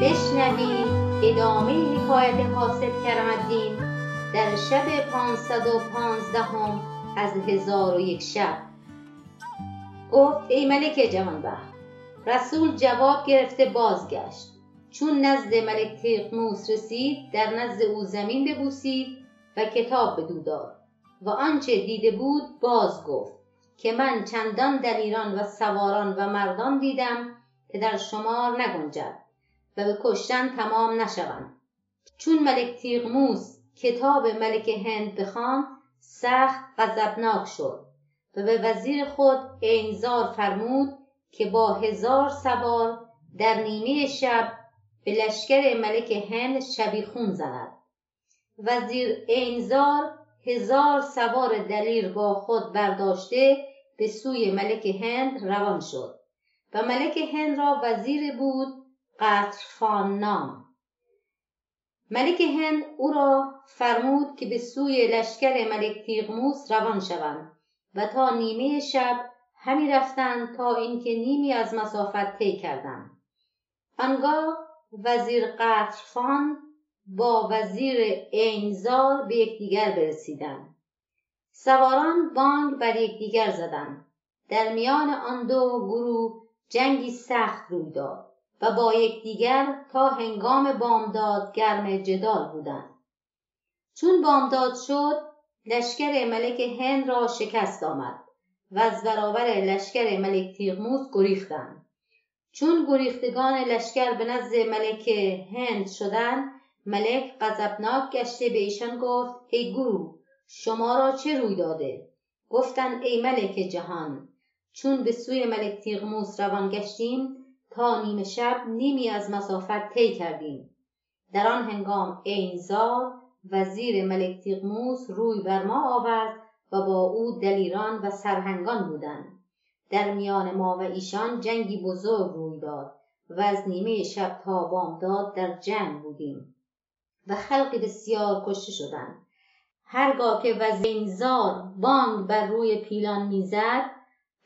بشنوید ادامه حکایت حاسد کرمدین در شب پانصد و پانزدهم از هزار و یک شب. گفت ای ملک جوانبه، رسول جواب گرفته بازگشت. چون نزد ملک تیغموس رسید در نزد او زمین ببوسید و کتاب بدو داد و آنچه دیده بود باز گفت که من چندان دلیران و سواران و مردان دیدم که در شمار نگنجد. و به کشتن تمام نشوند. چون ملک تیغموس کتاب ملک هند بخواند سخت غضبناک شد و به وزیر خود اینزار فرمود که با هزار سوار در نیمه شب به لشکر ملک هند شبیخون زند. وزیر اینزار هزار سوار دلیر با خود برداشته به سوی ملک هند روان شد و ملک هند را وزیر بود قطرفان نام ملک هند او را فرمود که به سوی لشکر ملک تیغموس روان شوند و تا نیمه شب همی رفتند تا اینکه نیمی از مسافت طی کردند. آنگاه وزیر قطرفان با وزیر اینزار به یکدیگر برسیدند. سواران بانگ بر یکدیگر زدند. در میان آن دو گروه جنگی سخت روی داد. و با یکدیگر تا هنگام بامداد گرم جدال بودند. چون بامداد شد لشکر ملک هند را شکست آمد و از برابر لشکر ملک تیغموس گریختند. چون گریختگان لشکر به نزد ملک هند شدند ملک غضبناک گشته به ایشان گفت ای گروه شما را چه روی داده؟ گفتند ای ملک جهان چون به سوی ملک تیغموس روان گشتیم تا نیمه شب نیمی از مسافت طی کردیم. در آن هنگام اینزار وزیر ملک تیغموس روی بر ما آورد و با او دلیران و سرهنگان بودند. در میان ما و ایشان جنگی بزرگ روی داد و از نیمه شب تا بامداد در جنگ بودیم و خلقی بسیار کشته شدند. هرگاه که وزینزار بانگ بر روی پیلان می‌زد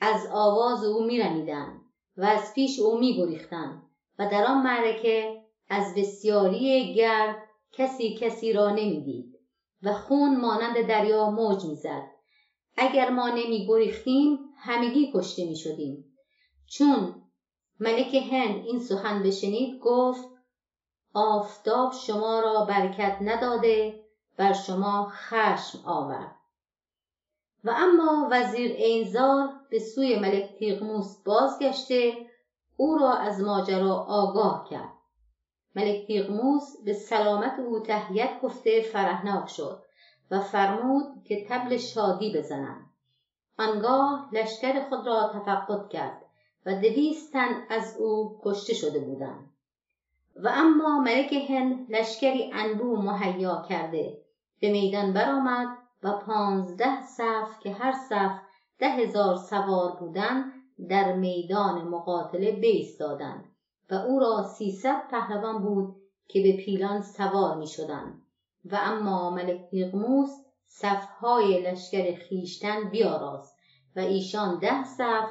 از آواز او میرمیدند. و از پیش او میگریختند و در آن معرکه از بسیاری گرد کسی کسی را نمی‌دید و خون مانند دریا موج می‌زد اگر ما نمیگریختیم همگی کشته می‌شدیم چون ملک هند این سخن بشنید گفت آفتاب شما را برکت نداده بر شما خشم آورد. و اما وزیر اینزار به سوی ملک تیغموس بازگشته او را از ماجرا آگاه کرد. ملک تیغموس به سلامت او تهیت گفته فرهناک شد و فرمود که تبل شادی بزنند آنگاه لشکر خود را تفقد کرد و دویست تن از او کشته شده بودند. و اما ملک هند لشکری انبوه مهیا کرده به میدان برآمد و پانزده صف که هر صف ده هزار سوار بودند در میدان مقاتله بایستادند و او را سیصد پهلوان بود که به پیلان سوار می شدند و اما ملک نیغموس صفهای لشکر خیشتن بیاراست و ایشان ده صف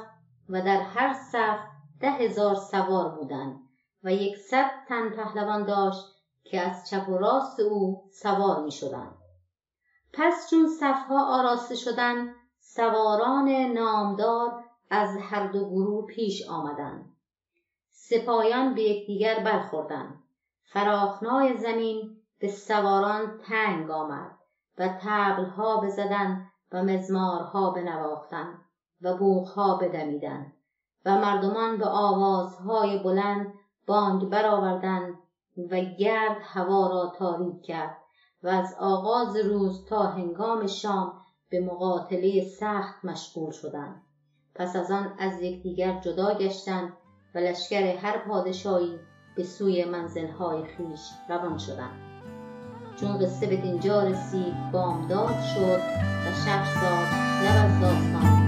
و در هر صف ده هزار سوار بودند و یکصد تن پهلوان داشت که از چپ و راست او سوار می شدند. پس چون صفها آراسته شدند سواران نامدار از هر دو گروه پیش آمدند. سپایان به یکدیگر برخوردند. فراخنای زمین به سواران تنگ آمد و تبلها بزدند و مزمارها بنواختند و بوغها بدمیدند و مردمان به آوازهای بلند بانگ برآوردند و گرد هوا را تاریک کرد. و از آغاز روز تا هنگام شام به مقاتله سخت مشغول شدند. پس از آن از یکدیگر جدا گشتند و لشکر هر پادشاهی به سوی منزلهای خویش روان شدند. چون قصه به دینجا رسید بامداد شد و شهرزاد لب از داستان